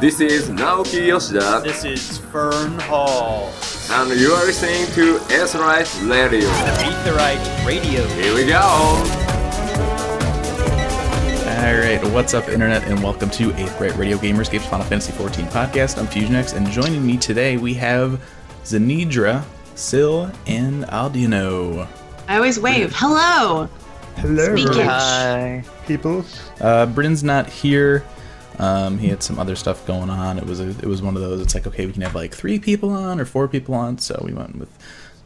This is Naoki Yoshida, This is Fern Hall. and you are listening to S-Right Radio. Aetheryte Radio. Here we go! All right, what's up, internet, and welcome to Eighth Grade Radio Gamerscape's Final Fantasy XIV podcast. I'm FusionX, and joining me today we have Zanidra, Sil, and Aldino. I always wave. Hello. Hello, Speaking. Hi. people. Uh, Bryn's not here. Um, he had some other stuff going on. It was a, it was one of those. It's like okay, we can have like three people on or four people on, so we went with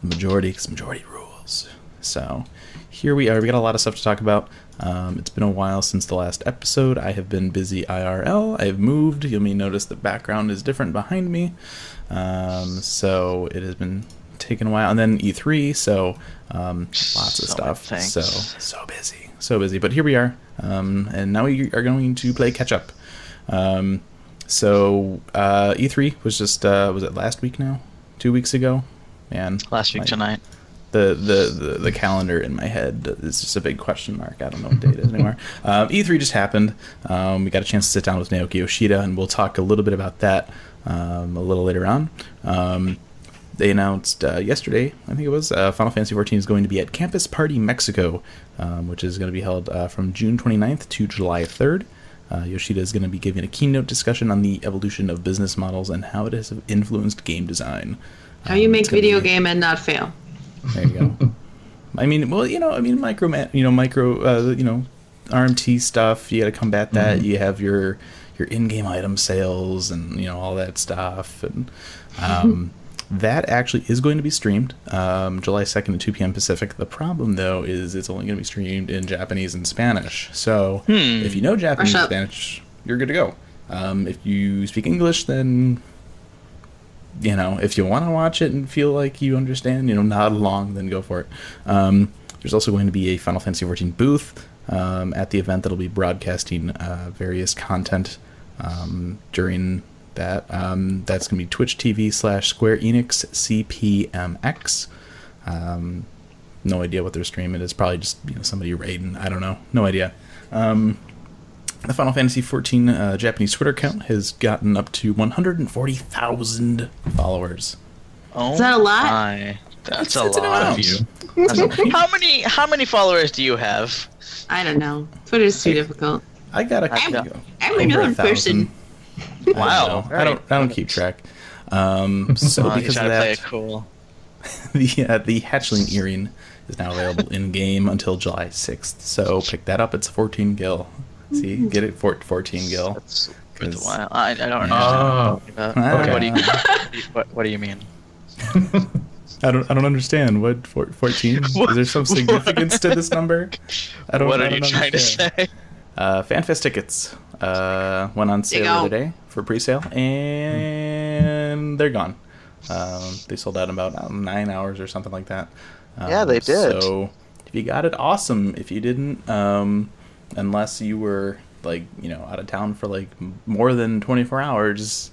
the majority because majority rules. So here we are. We got a lot of stuff to talk about. Um, it's been a while since the last episode. I have been busy IRL. I have moved. You may notice the background is different behind me. Um, so it has been taking a while. And then E3, so um, lots of So stuff. So so busy, so busy. But here we are, um, and now we are going to play catch up. Um, so uh, E3 was just uh, was it last week now? Two weeks ago, man. Last week my- tonight. the, the, the, the calendar in my head is just a big question mark. I don't know what date it is anymore. Um, E3 just happened. Um, we got a chance to sit down with Naoki Yoshida, and we'll talk a little bit about that um, a little later on. Um, they announced uh, yesterday, I think it was, uh, Final Fantasy XIV is going to be at Campus Party Mexico, um, which is going to be held uh, from June 29th to July 3rd. Uh, Yoshida is going to be giving a keynote discussion on the evolution of business models and how it has influenced game design. How you Um, make video be- game and not fail. there you go. I mean, well, you know, I mean, micro, you know, micro, uh, you know, RMT stuff. You got to combat that. You have your your in-game item sales and you know all that stuff, and um, that actually is going to be streamed um, July second at two p.m. Pacific. The problem though is it's only going to be streamed in Japanese and Spanish. So if you know Japanese and. Spanish, you're good to go. Um, if you speak English, then you know, if you want to watch it and feel like you understand, you know, nod along, then go for it. Um, there's also going to be a Final Fantasy XIV booth um, at the event that'll be broadcasting uh, various content um, during that. Um, that's going to be Twitch TV slash Square Enix CPMX. Um, no idea what their stream it is. Probably just you know somebody raiding. I don't know. No idea. Um, the Final Fantasy XIV uh, Japanese Twitter account has gotten up to 140,000 followers. Oh Is that a lot? My. That's It's- a it's an lot. amount. That's- how many how many followers do you have? I don't know. Twitter's too difficult. I got a I'm- I'm a another thousand. person. I don't Wow. I don't. I don't keep track. Um, so Oh, because try of to play that, it cool. the uh, the hatchling earring is now available in game until July 6th. So pick that up. It's 14 gil. See, get it for 14 gil. That's for the 'Cause- I, I don't understand. Oh. what, you're talking about. Okay. what do you what, what do you mean? I don't. I don't understand. What four- 14? Is there some significance to this number? I don't. what I are you don't trying understand. to say? Uh, FanFest tickets uh, went on sale the other day for pre-sale, and they're gone. Um, they sold out in about uh, nine hours or something like that. Um, Yeah, they did. So if you got it, awesome. If you didn't, um, unless you were like you know out of town for like more than 24 hours.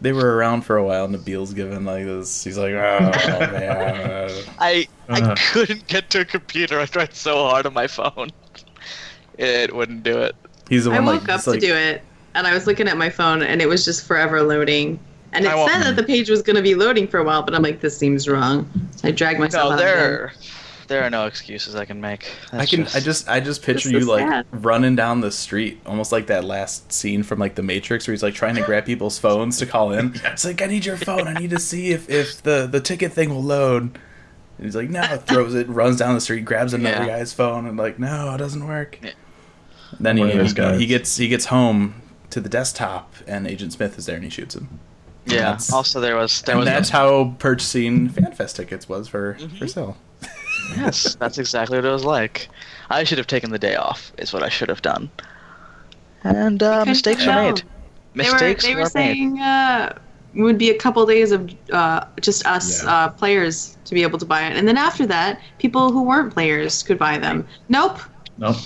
They were around for a while, and Nabil's given like this. He's like, "Oh man, I I Uh. couldn't get to a computer. I tried so hard on my phone. It wouldn't do it. he's the I woke like, up it's to like- do it, and I was looking at my phone, and it was just forever loading. And it I won't- said that the page was going to be loading for a while, but I'm like, this seems wrong. So I dragged myself No, out of there there are no excuses I can make. I That's can. I just. I just picture you is like sad. running down the street, almost like that last scene from like The Matrix, where he's like trying to grab people's phones to call in. It's like I need your phone. I need to see if if the the ticket thing will load. And he's like, no, throws it, runs down the street, grabs another Yeah. guy's phone, and like, no, it doesn't work. Yeah. Then he, One of he, he gets he gets home to the desktop, and Agent Smith is there, and he shoots him. Yeah. that's- Also, there was there and was that's how purchasing FanFest tickets was for Mm-hmm. for sale. yes, that's exactly what it was like. I should have taken the day off. Is what I should have done. And uh, couldn't mistakes tell. were made. They were, Mistakes they were were made. saying uh, it would be a couple days of uh, just us Yeah. uh, players to be able to buy it, and then after that, people who weren't players could buy them. Nope, Nope.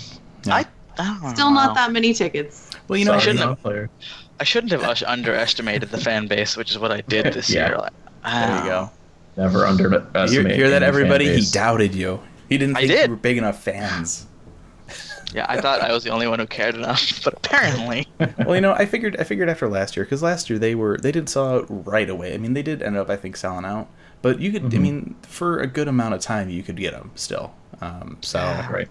I, I don't still know. not that many tickets. Well, you know, I shouldn't have- player. I shouldn't have underestimated the fan base, which is what I did this Yeah. year. Like, there you go. Never Hear, underestimate. hear that, everybody? He doubted you. He didn't I think did. you were big enough fans. Yeah, I thought I was the only one who cared enough, but apparently. well, you know, I figured I figured after last year because last year they were they did sell out right away. I mean, they did end up I think selling out, but you could I Mhm. mean for a good amount of time you could get them still. Um, so Right.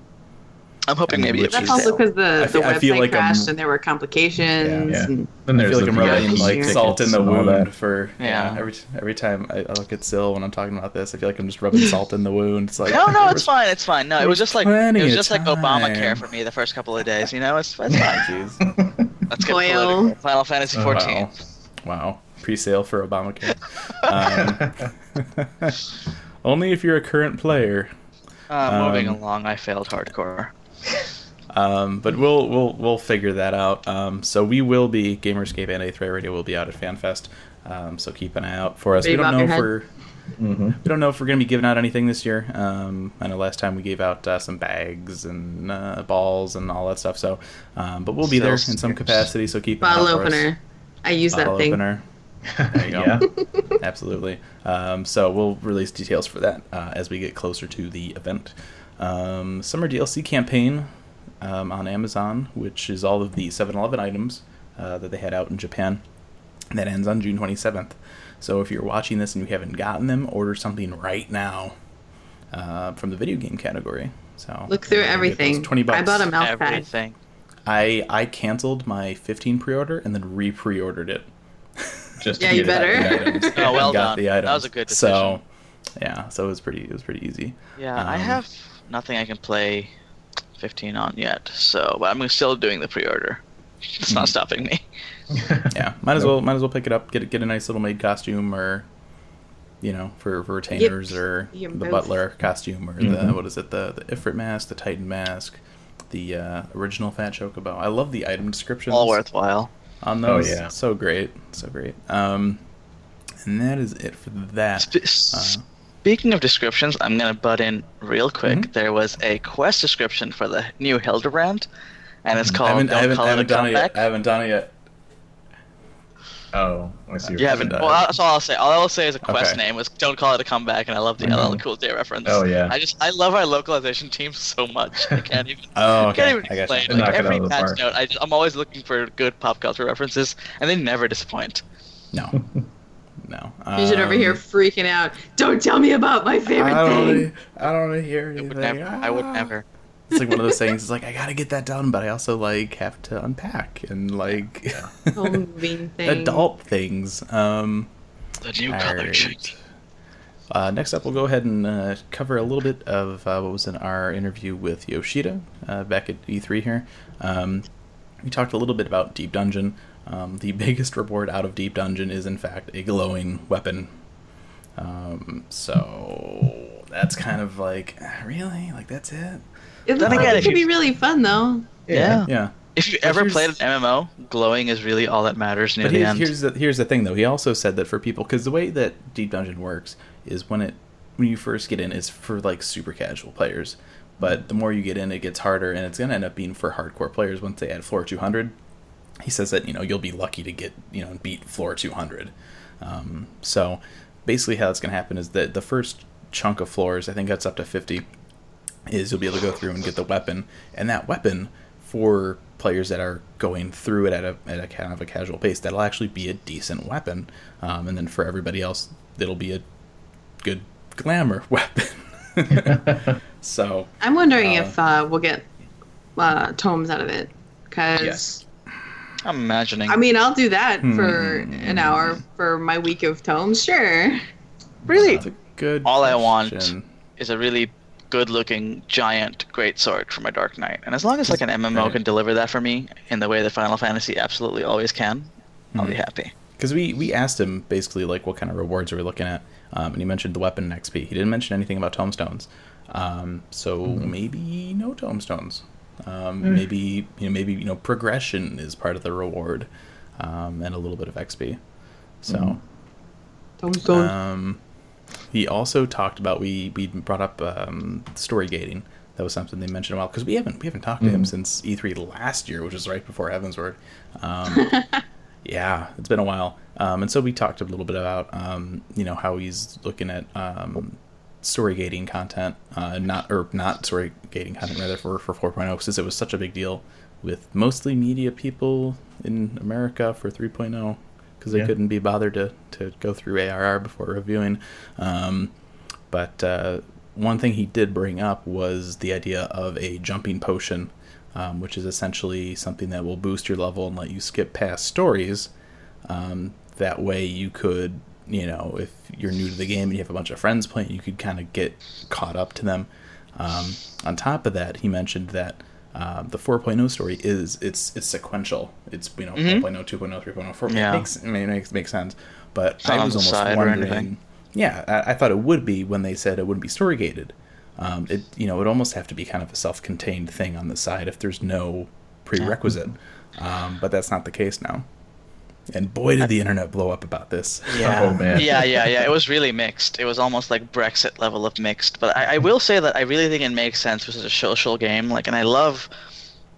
I'm hoping maybe which it That's also because the, I the feel- I website feel like I'm- crashed and there were complications. Yeah. And Then I there's feel like the I'm VIP rubbing like salt in the wound that. for yeah. Yeah. every every time I, I look at Sil when I'm talking about this, I feel like I'm just rubbing salt in the wound. It's like No, no, it's fine. It's fine. No, it was was just like plenty it was just like. Obamacare for me the first couple of days. You know, it's, it's fine. Jeez. Let's get Oil. political. Final Fantasy Oh, 14. wow. Wow. Pre-sale for Obamacare. Um, only if you're a current player. Uh, moving Um, along, I failed hardcore. Um, but we'll we'll we'll figure that out. Um, so we will be Gamerscape and A3 Radio will be out at FanFest. Um, so keep an eye out for us. Ready we don't know bob if we're hmm we don't know if we're going to be giving out anything this year. Um, I know last time we gave out uh, some bags and uh, balls and all that stuff. So, um, but we'll be there in some capacity. So keep an eye bottle out for us. opener. I use that thing. opener. There you go. Yeah. Absolutely. Um, so we'll release details for that uh, as we get closer to the event. Um, summer DLC campaign um, on Amazon, which is all of the 7-Eleven items uh, that they had out in Japan. That ends on June 27th. So if you're watching this and you haven't gotten them, order something right now uh, from the video game category. So Look through you're gonna get those everything. Twenty bucks. I bought a mouse pad. Everything. I I canceled my 15 pre-order and then re-pre-ordered it. Just Yeah, to you get better. the items. Oh, well got done. the That was a good decision. So, yeah, so it was pretty. It was pretty easy. Yeah, I Um, have nothing I can play 15 on yet, so but I'm still doing the pre-order. It's not Mhm. stopping me. Yeah, might as well might as well pick it up. Get a- get a nice little maid costume, or you know, for, for retainers, or you the both. butler costume, or the Mhm. what is it? The the Ifrit mask, the Titan mask, the uh, original Fat Chocobo. I love the item descriptions. All worthwhile. on those, Oh, those. yeah. so great, so great. Um, and that is it for that. Sp- Uh, Speaking of descriptions, I'm gonna butt in real quick. Mhm. There was a quest description for the new Hildebrand, and it's I called haven't, I "Don't haven't, Call I It a haven't done it yet. Comeback." I haven't done it yet. Oh, I see. You haven't. done Well, that's all I'll say. All I will say is a quest Okay. name was "Don't Call It a Comeback," and I love the Mhm. LL Cool J reference. Oh, yeah. I just I love our localization team so much. I can't even. Oh, I okay. can't even I explain. Like, it every out of the patch note, I, I'm always looking for good pop culture references, and they never disappoint. No, no. You should over here Um, freaking out. Don't tell me about my favorite I don't thing. wanna- I don't want to hear I would never. I would Ah. never. It's like one of those things. It's like I gotta get that done, but I also like have to unpack and like Moving thing. adult things. Um, The new all color right. change. Uh, next up, we'll go ahead and uh, cover a little bit of uh, what was in our interview with Yoshida uh, back at E3 here. Um, we talked a little bit about Deep Dungeon. Um, the biggest reward out of Deep Dungeon is, in fact, a glowing weapon. Um, so that's kind of like, really? Like, that's it? It looks Then like again, it could be really fun though. Yeah. Yeah. yeah. If you ever played an MMO, glowing is really all that matters near But the here's, end. here's the here's the thing though. He also said that for people because the way that Deep Dungeon works is when it when you first get in is for like super casual players, but the more you get in, it gets harder, and it's gonna end up being for hardcore players once they add floor 200. He says that you know you'll be lucky to get you know beat floor 200. Um, so basically, how that's gonna happen is that the first chunk of floors, I think that's up to 50, is you'll be able to go through and get the weapon, and that weapon for players that are going through it at a at a kind of a casual pace, that'll actually be a decent weapon, um, and then for everybody else, it'll be a good glamour weapon. so I'm wondering Uh, if uh, we'll get uh, tomes out of it. Because, I'm imagining. I mean, I'll do that for Hmm. an hour for my week of tomes, sure. really, that's a good. All I want is a really good-looking giant great sword for my Dark Knight, and as long as like an MMO Right. can deliver that for me in the way that Final Fantasy absolutely always can, I'll be Mhm. happy. because we we asked him basically like what kind of rewards are we looking at, um, and he mentioned the weapon and XP. He didn't mention anything about tombstones, um, so maybe no tomestones. Um, Maybe you know maybe you know progression is part of the reward, um, and a little bit of XP. So. Tombstone. Um, he also talked about we we brought up um, story gating. That was something they mentioned a while because we haven't we haven't talked to him Mhm. since E3 last year, which was right before Heavensward. Um, yeah, it's been a while, um, and so we talked a little bit about um, you know how he's looking at um, story gating content, uh, not or not story gating content rather for for 4.0 since it was such a big deal with mostly media people in America for 3.0 because they Yeah. couldn't be bothered to to go through ARR before reviewing. Um, but uh, one thing he did bring up was the idea of a jumping potion, um, which is essentially something that will boost your level and let you skip past stories. Um, that way, you could, you know, if you're new to the game and you have a bunch of friends playing, you could kind of get caught up to them. Um, on top of that, he mentioned that uh, the 4.0 story is it's it's sequential. It's you know Mhm. 1.0, 2.0, 3.0, 4. Yeah. It makes I mean, it makes makes sense. But It's I was almost wondering. Yeah, I, I thought it would be when they said it wouldn't be story gated. Um, it you know it would almost have to be kind of a self-contained thing on the side if there's no prerequisite. Um, but that's not the case now. And boy, did the internet blow up about this. Yeah. Oh, man. Yeah, yeah, yeah. It was really mixed. It was almost like Brexit level of mixed. But I, I will say that I really think it makes sense for such a social game. Like, and I love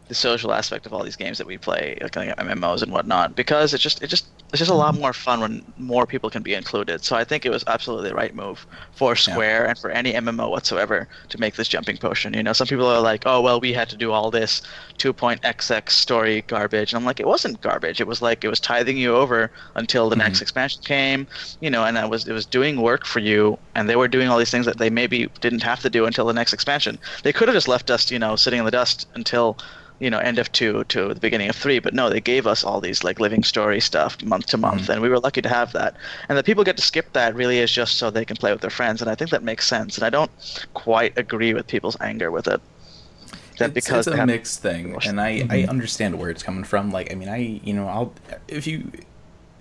the social aspect of all these games that we play, like, MMOs and whatnot, because it just it just it's just a lot more fun when more people can be included. So I think it was absolutely the right move for Square and for any MMO whatsoever to make this jumping potion. You know, some people are like, oh well, we had to do all this 2.xx story garbage, and I'm like, it wasn't garbage. It was like it was tithing you over until the next mm-hmm. expansion came. You know, and I was it was doing work for you, and they were doing all these things that they maybe didn't have to do until the next expansion. They could have just left us, you know, sitting in the dust until you know end of two to the beginning of three but no they gave us all these like living story stuff month to month and we were lucky to have that. And that people get to skip that really is just so they can play with their friends and i think that makes sense and i don't quite agree with people's anger with it. That it's, because it's a mixed thing, and I, I understand where it's coming from. Like, I mean, I you know, I'll if you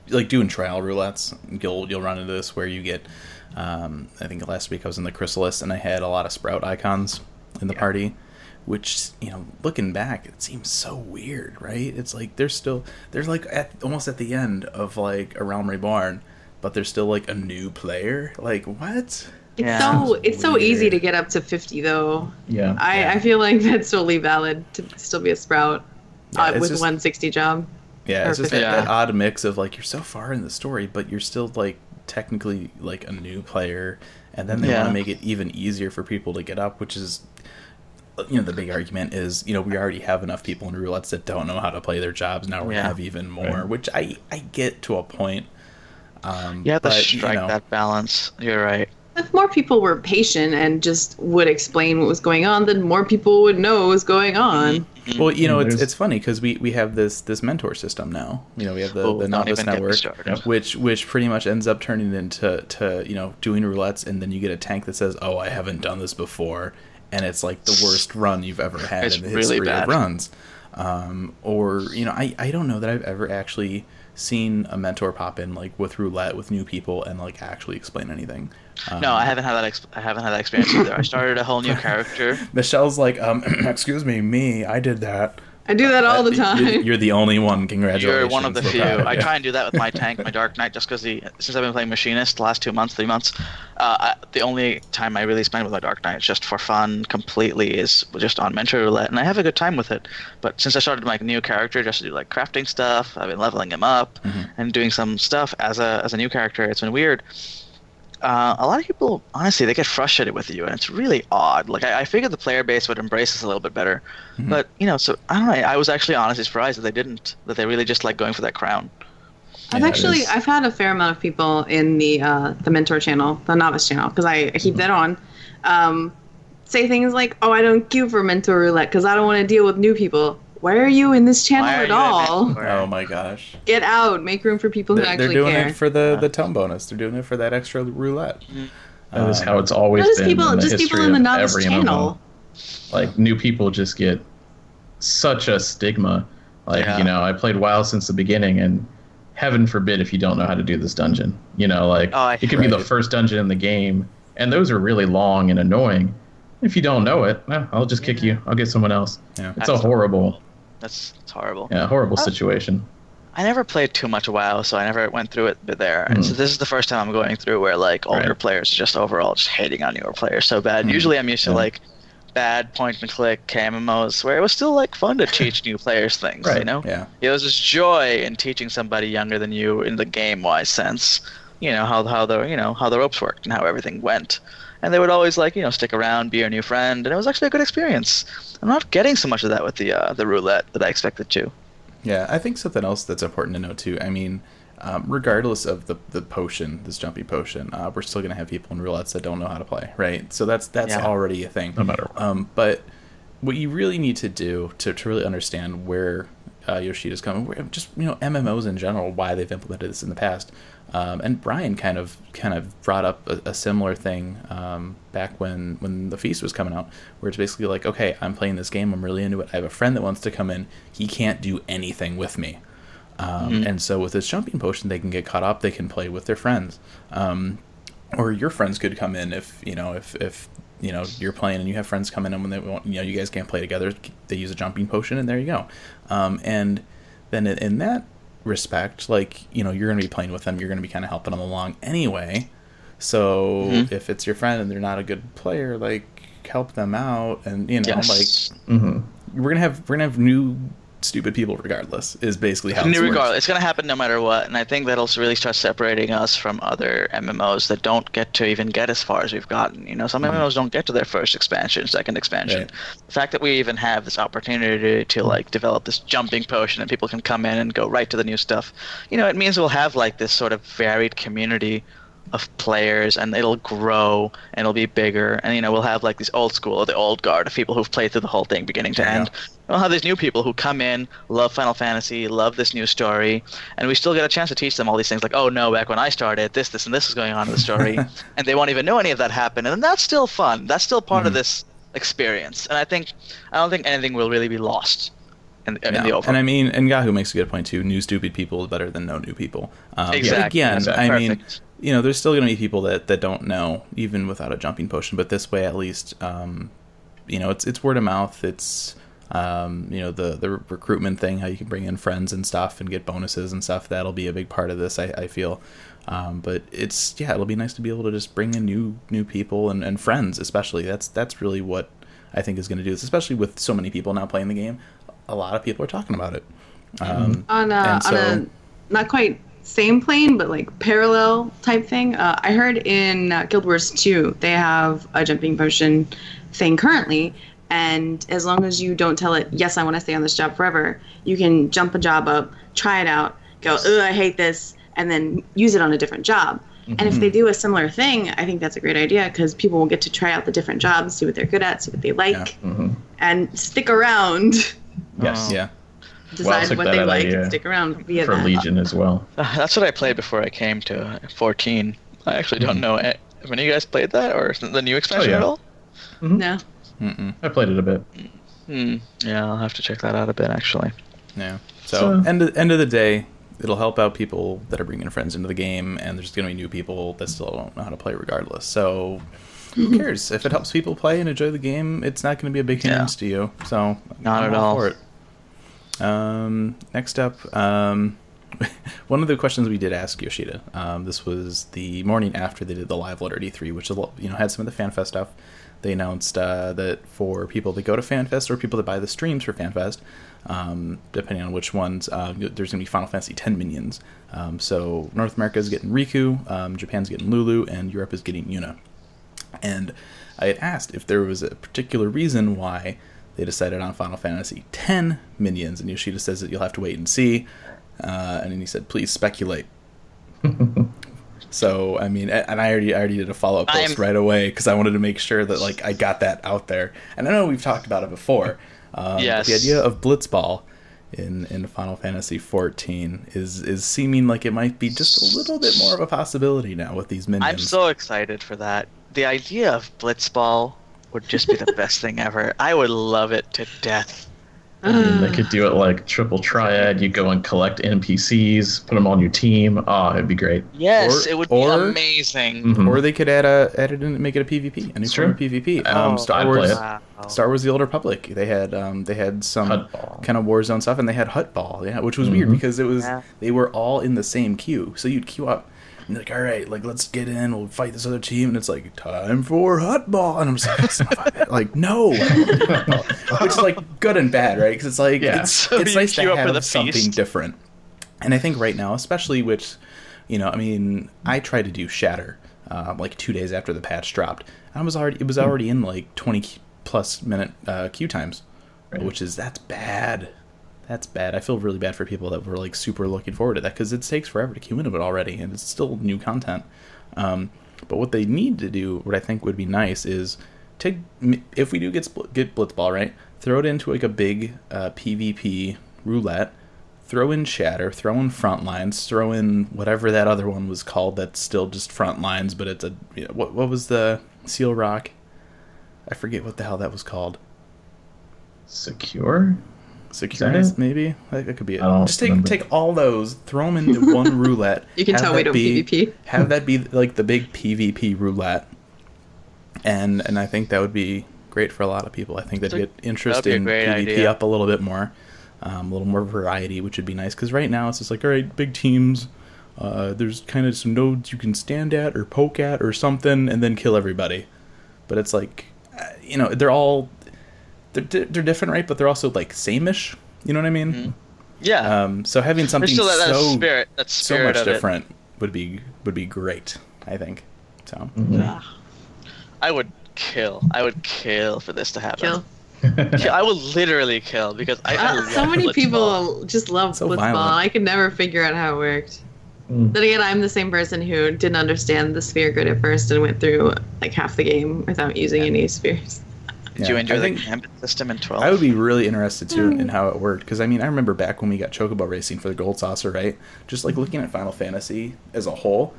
like doing trial roulettes, you'll you'll run into this where you get. Um, I think last week I was in the Chrysalis and I had a lot of Sprout icons in the party, which you know, looking back, it seems so weird, right? It's like they're still they're like at almost at the end of like a Realm Reborn, but they're still like a new player. Like what? It's Yeah. so it's so easy to get up to 50 though. Yeah. I, Yeah. I feel like that's totally valid to still be a sprout Yeah, uh, with just- 160 job. Yeah, it's just Perfect. that, that odd mix of like you're so far in the story, but you're still like technically like a new player, and then they want to make it even easier for people to get up, which is you know the big argument is you know we already have enough people in roulettes that don't know how to play their jobs. Now we're Yeah. gonna have even more Right. which i i get to a point um you have to but, you strike know, that balance. You're right. If more people were patient and just would explain what was going on, then more people would know what was going on. well you know it's it's funny because we we have this this mentor system now. You know we have the, Oh, the novice even get me network which which pretty much ends up turning into to you know doing roulettes and then you get a tank that says oh i haven't done this before and it's like the worst run you've ever had It's in the really history bad. of runs. Um, or you know I, I don't know that i've ever actually seen a mentor pop in like with roulette with new people and like actually explain anything. Um, no i haven't had that ex- i haven't had that experience either. I started a whole new character. Michelle's like um excuse me me i did that I do that all the Uh, time. you're, you're the only one congratulations You're one of the few. proud of I try and do that with my tank, my Dark Knight, just because the since I've been playing Machinist the last two months, three months, uh, I, the only time I really spend with my Dark Knight just for fun completely is just on Mentor Roulette, and I have a good time with it. But since I started my new character, just to do like crafting stuff, I've been leveling him up Mm-hmm. and doing some stuff as a as a new character. It's been weird. Uh, a lot of people, honestly, they get frustrated with you, and it's really odd. Like I, I figured the player base would embrace this a little bit better, Mm-hmm. but you know, so I don't know. I was actually honestly surprised that they didn't. That they really just like going for that crown. I've Yeah, actually. I've had a fair amount of people in the uh, the mentor channel, the novice channel, because I, I keep that on. Um, say things like, "Oh, I don't queue for mentor roulette because I don't want to deal with new people." Why are you in this channel at all? Oh my gosh Get out! Make room for people who they're, they're doing care. it for the the tome bonus they're doing it for that extra roulette That is Um, how it's always No, just been people- in the just people in the novice every channel. MMO. Like new people just get such a stigma. Like Yeah. you know, I played WoW since the beginning, and heaven forbid if you don't know how to do this dungeon. You know, like Oh, it could be the first dungeon in the game, and those are really long and annoying. If you don't know it, eh, I'll just kick you. I'll get someone else. Yeah. It's a horrible, That's it's horrible. yeah, horrible Oh. situation. I never played too much WoW, so I never went through it there. And so Hmm. this is the first time I'm going through where like older Right. players just overall just hating on newer players so bad. Usually I'm used to like bad point and click KMMOs where it was still like fun to teach new players things, you know? yeah It was just joy in teaching somebody younger than you in the game wise sense, you know, how how the you know, how the ropes worked and how everything went. And they would always like you know stick around, be your new friend, and it was actually a good experience. I'm not getting so much of that with the uh, the roulette that I expected to. Yeah, I think something else that's important to note too. I mean, um, regardless of the the potion, this jumpy potion, uh, we're still gonna have people in roulettes that don't know how to play, right? So that's that's Yeah. already a thing. No matter what. Um, but what you really need to do to, to really understand where uh, Yoshida's coming, where, just you know MMOs in general, why they've implemented this in the past, um, and Brian kind of kind of brought up a, a similar thing um, back when when the feast was coming out, where it's basically like, okay, I'm playing this game, I'm really into it. I have a friend that wants to come in, he can't do anything with me. Um, And so with this jumping potion, they can get caught up. They can play with their friends, um, or your friends could come in if you know if if you know you're playing and you have friends come in and when they want you know you guys can't play together, they use a jumping potion and there you go. Um, and then in that respect, like you know you're going to be playing with them, you're going to be kind of helping them along anyway. So Mhm. if it's your friend and they're not a good player, like help them out and you know Yes. like hmm we're gonna have we're gonna have new stupid people regardless is basically how works. It's going to happen no matter what, and I think that'll really start separating us from other MMOs that don't get to even get as far as we've gotten. You know, some MMOs don't get to their first expansion, second expansion. Mm-hmm. Right. The fact that we even have this opportunity to like develop this jumping potion and people can come in and go right to the new stuff, you know, it means we'll have like this sort of varied community of players and it'll grow and it'll be bigger and you know we'll have like these old school or the old guard of people who've played through the whole thing beginning to Yeah. end we'll have these new people who come in love final fantasy love this new story and we still get a chance to teach them all these things like oh no back when i started this this and this is going on in the story and they won't even know any of that happened and that's still fun that's still part of Mm-hmm. this experience and i think i don't think anything will really be lost in, in No. And I mean, and Yahoo makes a good point too. New stupid people is better than no new people. Um, Exactly. Again, That's I mean, perfect. You know, there's still going to be people that, that don't know even without a jumping potion. But this way, at least, um, you know, it's it's word of mouth. It's um, you know the the recruitment thing, how you can bring in friends and stuff and get bonuses and stuff. That'll be a big part of this. I, I feel. Um, but it's yeah, it'll be nice to be able to just bring in new new people and, and friends, especially. That's that's really what I think is going to do this, especially with so many people now playing the game. A lot of people are talking about it. Um, on a, And on a not quite same plane but like parallel type thing. Uh, i heard in uh, guild wars 2 they have a jumping potion thing currently and as long as you don't tell it yes i want to stay on this job forever you can jump a job up try it out go ugh i hate this and then use it on a different job. And if they do a similar thing i think that's a great idea because people will get to try out the different jobs see what they're good at see what they like hmm and stick around. Yes. yeah. Decide took what that they like idea and stick around via For that. Legion as well. Uh, that's what I played before I came to 14. I actually Mm-hmm. don't know. eh, Have any of you guys played that or the new expansion yeah. at all? No. Mm-mm. I played it a bit. Hmm. Yeah, I'll have to check that out a bit actually. Yeah. So, So- end of, end of the day, it'll help out people that are bringing friends into the game, and there's going to be new people that still don't know how to play regardless. So, who cares if it helps people play and enjoy the game? It's not going to be a big Yeah. hindrance to you. So, Not I'm at all. For it. Um, next up, um, one of the questions we did ask Yoshida. Um, this was the morning after they did the live letter D3, which you know had some of the FanFest stuff. They announced uh, that for people that go to FanFest or people that buy the streams for FanFest, um, depending on which ones, uh, there's going to be Final Fantasy X minions. Um, so North America is getting Rikku, um, Japan's getting Lulu, and Europe is getting Yuna. And I had asked if there was a particular reason why they decided on Final Fantasy X minions, and Yoshida says that you'll have to wait and see. Uh, and then he said, "Please speculate." so I mean, and I already I already did a follow up post I'm- right away because I wanted to make sure that like I got that out there. And I know we've talked about it before. Um, Yes. The idea of Blitzball in in Final Fantasy XIV is is seeming like it might be just a little bit more of a possibility now with these minions. I'm so excited for that. The idea of Blitzball would just be the best thing ever. I would love it to death. I mean, they could do it like triple triad. You go and collect NPCs, put them on your team. Oh, it'd be great. Yes, Or- it would or- be amazing. Mhm. Or they could add a add it and make it a PvP, a new It's form of true. PvP. Oh, Um, Star Wars. Wow. Star Wars: The Old Republic. They had um, they had some kind of Warzone stuff, and they had Huttball, yeah, which was weird Mhm. because it was Yeah. they were all in the same queue. So you'd queue up. And like, all right, like let's get in. We'll fight this other team, and it's like time for Huttball, and I'm just like, "That's not like no, which is like good and bad, right? Because it's like Yeah. it's So it's nice to have something feast. different. And I think right now, especially which, you know, I mean, I try to do Shatter uh, like two days after the patch dropped. I was already it was already in like 20 plus minute uh, queue times, Right. which is that's bad. That's bad. I feel really bad for people that were like super looking forward to that because it takes forever to queue into it already, and it's still new content. Um, but what they need to do, what I think would be nice, is take if we do get split, get Blitzball right, throw it into like a big uh, PvP roulette. Throw in Shatter, throw in Frontlines, throw in whatever that other one was called. That's still just Frontlines, but it's a you know, what what was the Seal Rock? I forget what the hell that was called. Secure? Securities, maybe that, that could be it. Just take remember. take all those, throw them into one roulette. You can have tell we that don't be- PvP. Have that be like the big PvP roulette, and and I think that would be great for a lot of people. I think they'd That'd- get interest in be a great PvP idea. up a little bit more, um, a little more variety, which would be nice. Because right now it's just like all right, big teams. Uh, there's kind of some nodes you can stand at or poke at or something, and then kill everybody. But it's like, uh, you know, they're all they're, di- they're different, right? But they're also like sameish. You know what I mean? Yeah. Um, so having something There's still that, that so spirit. That so much of it. different would be would be great. I think. So yeah, I would kill. I would kill for this to happen. kill. Kill- I would literally kill because I. I Uh, love so many people just love So Blitzball. violent. I could never figure out how it worked. Mm. Then again, I'm the same person who didn't understand the sphere grid at first and went through like half the game without using any spheres. Did you enjoy I the gambit system in 12? I would be really interested too in how it worked because I mean I remember back when we got Chocobo Racing for the Gold Saucer, right? Just like looking at Final Fantasy as a whole,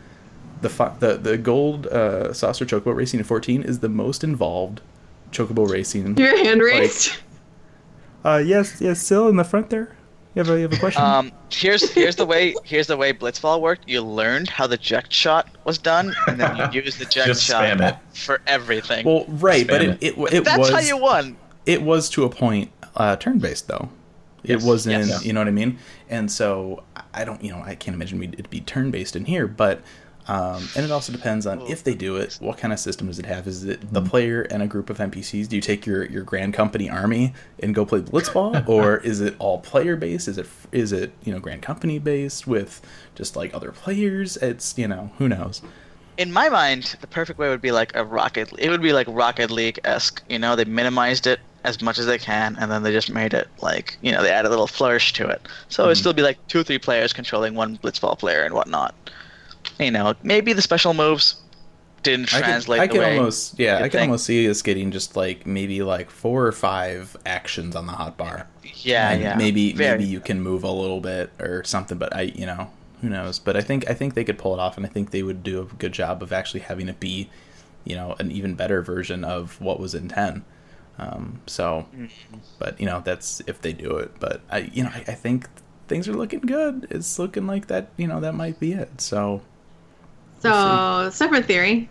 the fi- the the Gold uh, Saucer Chocobo Racing in 14 is the most involved Chocobo Racing. Your hand raised. Uh, yes, yes, still in the front there. You have a, you have a question? Um, here's here's the way here's the way Blitzball worked. You learned how the jet shot was done, and then you used the jet shot it. for everything. well, right, but Spam it it, it That's was how you won. it was to a point uh, turn based though. Yes, It wasn't, yes. you know what I mean. And so I don't, you know, I can't imagine we'd, it'd be turn based in here, but. Um, and it also depends on if they do it. What kind of system does it have? Is it the player and a group of NPCs? Do you take your, your Grand Company army and go play Blitzball, or is it all player based? Is it is it you know Grand Company based with just like other players? It's you know who knows. in my mind, the perfect way would be like a Rocket. It would be like Rocket League esque. You know, they minimized it as much as they can, and then they just made it like you know they add a little flourish to it. So it'd still be like two or three players controlling one blitzball player and whatnot. You know, maybe the special moves didn't I translate I the could way. almost yeah, I can think. almost see us getting just like maybe like four or five actions on the hotbar. yeah, and yeah. maybe Very- maybe you can move a little bit or something but i you know who knows but i think i think they could pull it off and i think they would do a good job of actually having it be you know an even better version of what was in 10 um, so but you know that's if they do it but i you know I, I think things are looking good it's looking like that you know that might be it so So, separate theory.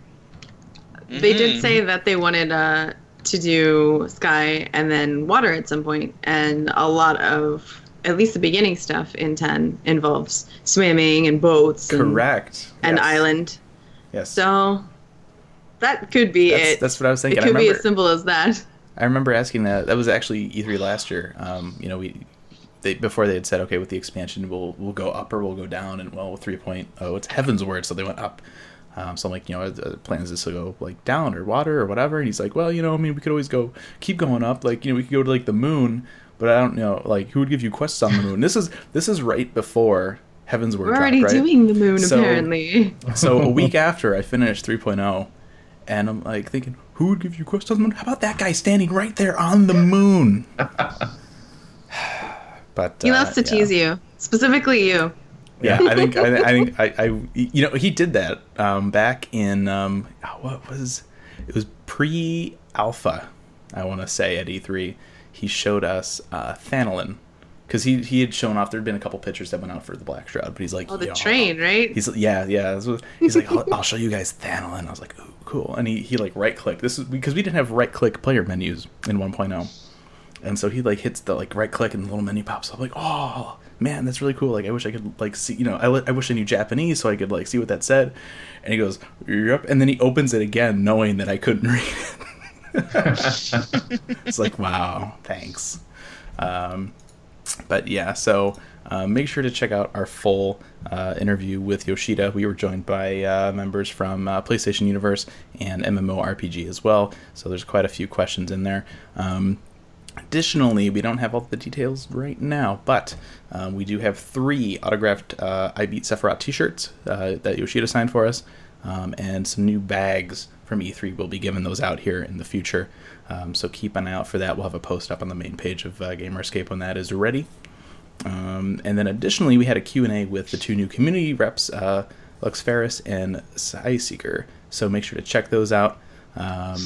They Mhm. did say that they wanted uh, to do sky and then water at some point, and a lot of at least the beginning stuff in ten involves swimming and boats correct and Yes. island. yes So that could be that's, it. that's what i was thinking. it could I be as simple as that. I remember asking that. That was actually E3 last year. Um, you know, we they before they had said, okay, with the expansion, we'll we'll go up or we'll go down, and well, 3.0, it's Heavensward, so they went up. Um, so I'm like, you know, the plan is this to go like down or water or whatever. And he's like, well, you know, I mean, we could always go keep going up. Like, you know, we could go to like the moon, but I don't know, like, who would give you quests on the moon? This is this is right before Heavensward. We're dropped, already right? doing the moon, So- apparently. So a week after I finished 3.0, and I'm like thinking, who would give you quests on the moon? How about that guy standing right there on the moon? but He uh, loves to yeah. tease you, specifically you. Yeah, I think I, I think I, I you know he did that um, back in um, what was it was pre-alpha I want to say at E3 he showed us uh, Thanalan because he he had shown off there'd been a couple pictures that went out for the Black Shroud but he's like Oh, the train, right? He's yeah, yeah. he's like, I'll, I'll show you guys Thanalan. I was like, ooh, cool. And he, he like right click. This is because we didn't have right click player menus in 1.0, and so he like hits the like right click and the little menu pops up. Like, oh man, that's really cool. Like, I wish I could like see. You know, I, I wish I knew Japanese so I could like see what that said. And he goes, yep. And then he opens it again, knowing that I couldn't read it. it's like, wow, thanks. Um, but yeah, so uh, make sure to check out our full uh, interview with Yoshida. We were joined by uh, members from uh, PlayStation Universe and MMORPG as well, so there's quite a few questions in there. Um, Additionally, we don't have all the details right now, but um, we do have three autographed uh, I Beat Sephiroth t shirts uh, that Yoshida signed for us, um, and some new bags from E3. We'll be giving those out here in the future, um, so keep an eye out for that. We'll have a post up on the main page of uh, Gamerscape when that is ready. Um, and then additionally, we had a Q&A with the two new community reps, uh, Lux Ferris and Psyseeker. So make sure to check those out. Um,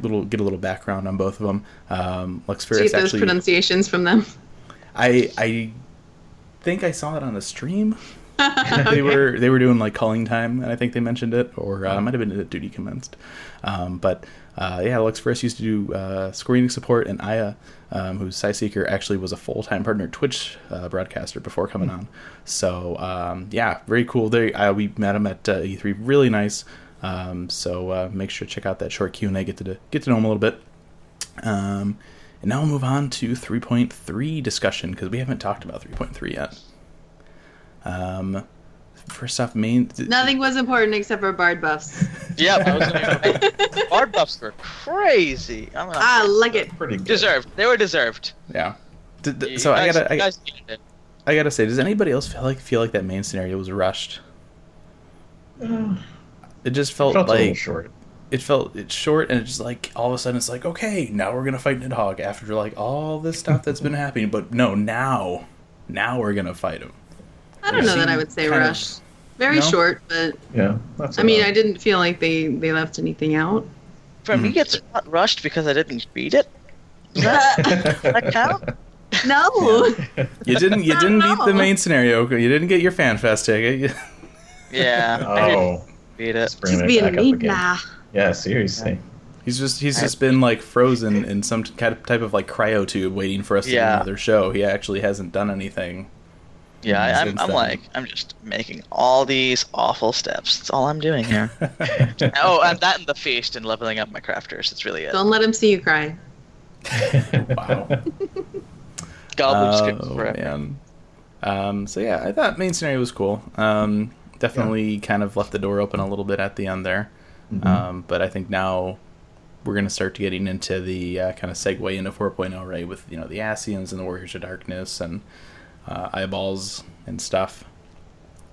little get a little background on both of them. Um, you Ferris those actually, pronunciations from them? I I think I saw it on a stream. they were they were doing like calling time, and I think they mentioned it, or uh, it might have been at duty commenced. Um, but uh, yeah, Lux Ferris used to do uh, screening support, and Aya, um, who's Psyseeker, actually was a full time partner Twitch uh, broadcaster before coming on. So um, yeah, very cool. They uh, we met him at uh, E3, really nice. Um, so uh, make sure to check out that short Q and A, get to get to know him a little bit. Um, and now we'll move on to 3.3 discussion because we haven't talked about 3.3 yet. Um, first off, main. Nothing was important except for bard buffs. Yep, I was gonna Bard buffs were crazy. I'm gonna I like it. Pretty good. deserved. They were deserved. Yeah. D- d- You so I gotta, I, guys. I gotta say, does anybody else feel like feel like that main scenario was rushed? It just felt, Felt a like short. it felt it's short, and it's just like all of a sudden it's like okay, now we're gonna fight Nidhogg after like all this stuff that's been happening, but no, now, now we're gonna fight him. I don't know that I would say kind of- rush. Very No? short, but Yeah. That's I mean, about- I didn't feel like they they left anything out. For me, Mhm. it's not rushed because I didn't beat it. Does that, that count? no. You didn't, you didn't beat the main scenario. You didn't get your fan fest ticket. You- Yeah, I didn't Oh, beat it. let's bring Just it being back up mean. again. Yeah, seriously. He's just he's just been like frozen in some kind of type of like cryo tube, waiting for us to do another show. He actually hasn't done anything. Yeah, I, I'm, I'm like, I'm just making all these awful steps. That's all I'm doing here. oh, and that and the feast and leveling up my crafters. That's really it. Don't let him see you cry. Wow. Goblin script Oh, forever. man. Um, so yeah, I thought main scenario was cool. Um, definitely kind of left the door open a little bit at the end there. Mhm. Um, but I think now we're going to start getting into the uh, kind of segue into 4.0, right? With you know the Ascians and the Warriors of Darkness and uh, eyeballs and stuff.